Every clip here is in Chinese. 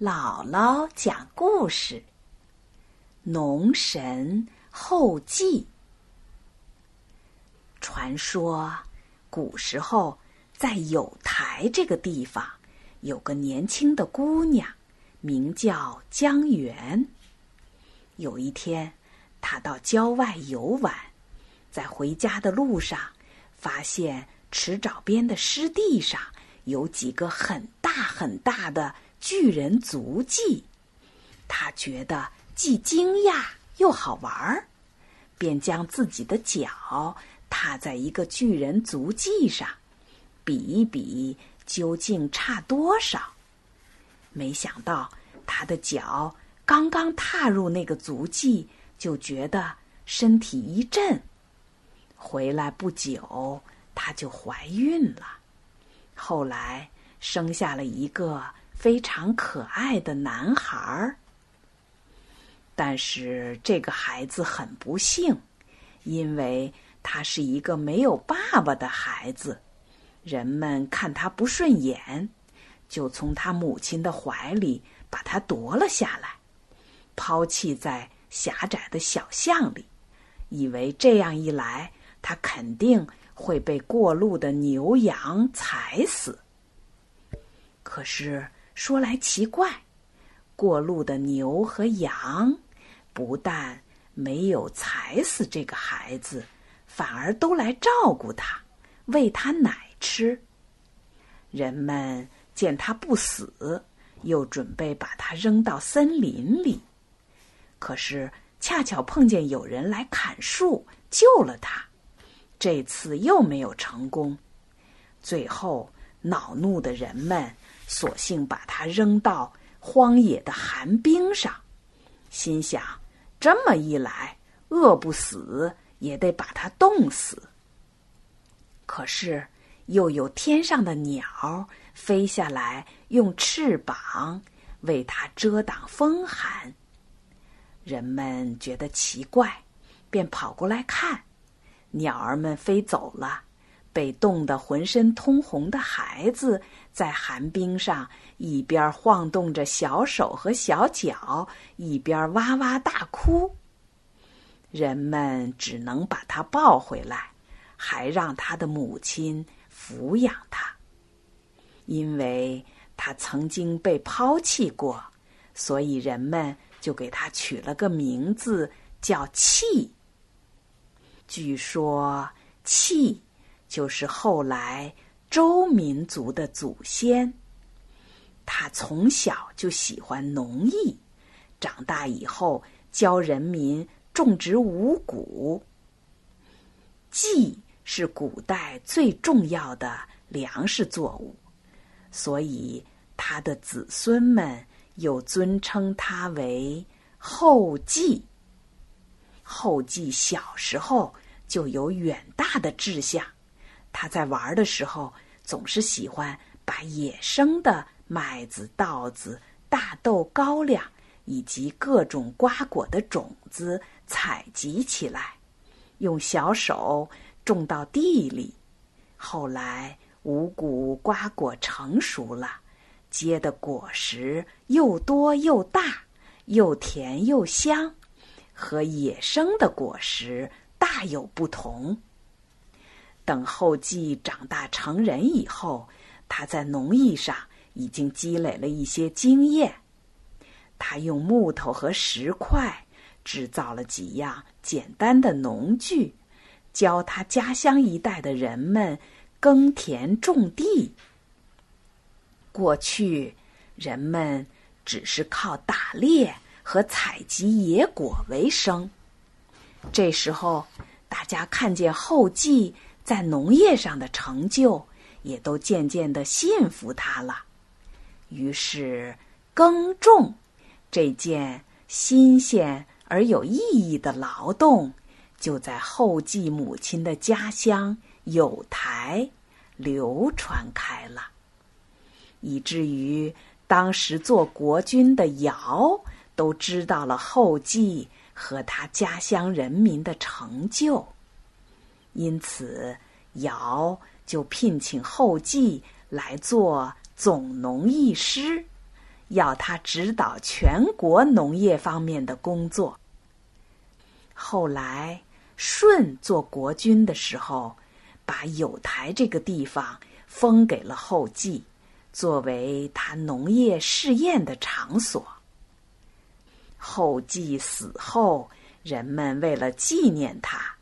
姥姥讲故事：农神后继。传说，古时候在有台这个地方，有个年轻的姑娘，名叫江源。有一天，她到郊外游玩，在回家的路上，发现池沼边的湿地上有几个很大很大的。巨人足迹，他觉得既惊讶又好玩儿，便将自己的脚踏在一个巨人足迹上，比一比究竟差多少。没想到他的脚刚刚踏入那个足迹，就觉得身体一震。回来不久，她就怀孕了，后来生下了一个。非常可爱的男孩儿，但是这个孩子很不幸，因为他是一个没有爸爸的孩子。人们看他不顺眼，就从他母亲的怀里把他夺了下来，抛弃在狭窄的小巷里，以为这样一来，他肯定会被过路的牛羊踩死。可是。说来奇怪，过路的牛和羊不但没有踩死这个孩子，反而都来照顾他，喂他奶吃。人们见他不死，又准备把他扔到森林里。可是恰巧碰见有人来砍树，救了他。这次又没有成功。最后，恼怒的人们。索性把它扔到荒野的寒冰上，心想：这么一来，饿不死也得把它冻死。可是，又有天上的鸟飞下来，用翅膀为它遮挡风寒。人们觉得奇怪，便跑过来看，鸟儿们飞走了。被冻得浑身通红的孩子，在寒冰上一边晃动着小手和小脚，一边哇哇大哭。人们只能把他抱回来，还让他的母亲抚养他。因为他曾经被抛弃过，所以人们就给他取了个名字，叫弃。据说弃。就是后来周民族的祖先。他从小就喜欢农艺，长大以后教人民种植五谷。稷是古代最重要的粮食作物，所以他的子孙们又尊称他为后稷。后稷小时候就有远大的志向。他在玩的时候，总是喜欢把野生的麦子、稻子、大豆、高粱以及各种瓜果的种子采集起来，用小手种到地里。后来五谷瓜果成熟了，结的果实又多又大，又甜又香，和野生的果实大有不同。等后继长大成人以后，他在农艺上已经积累了一些经验。他用木头和石块制造了几样简单的农具，教他家乡一带的人们耕田种地。过去，人们只是靠打猎和采集野果为生。这时候，大家看见后继。在农业上的成就，也都渐渐的信服他了。于是，耕种这件新鲜而有意义的劳动，就在后继母亲的家乡有台流传开了，以至于当时做国君的尧都知道了后继和他家乡人民的成就。因此，尧就聘请后继来做总农艺师，要他指导全国农业方面的工作。后来，舜做国君的时候，把有台这个地方封给了后稷，作为他农业试验的场所。后稷死后，人们为了纪念他，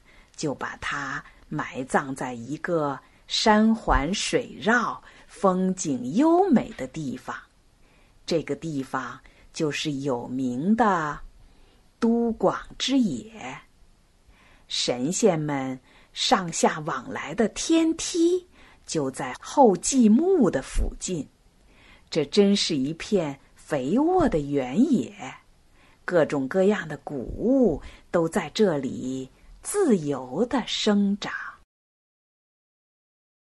就把他埋葬在一个山环水绕、风景优美的地方。这个地方就是有名的都广之野。神仙们上下往来的天梯就在后继墓的附近。这真是一片肥沃的原野。各种各样的谷物都在这里自由地生长。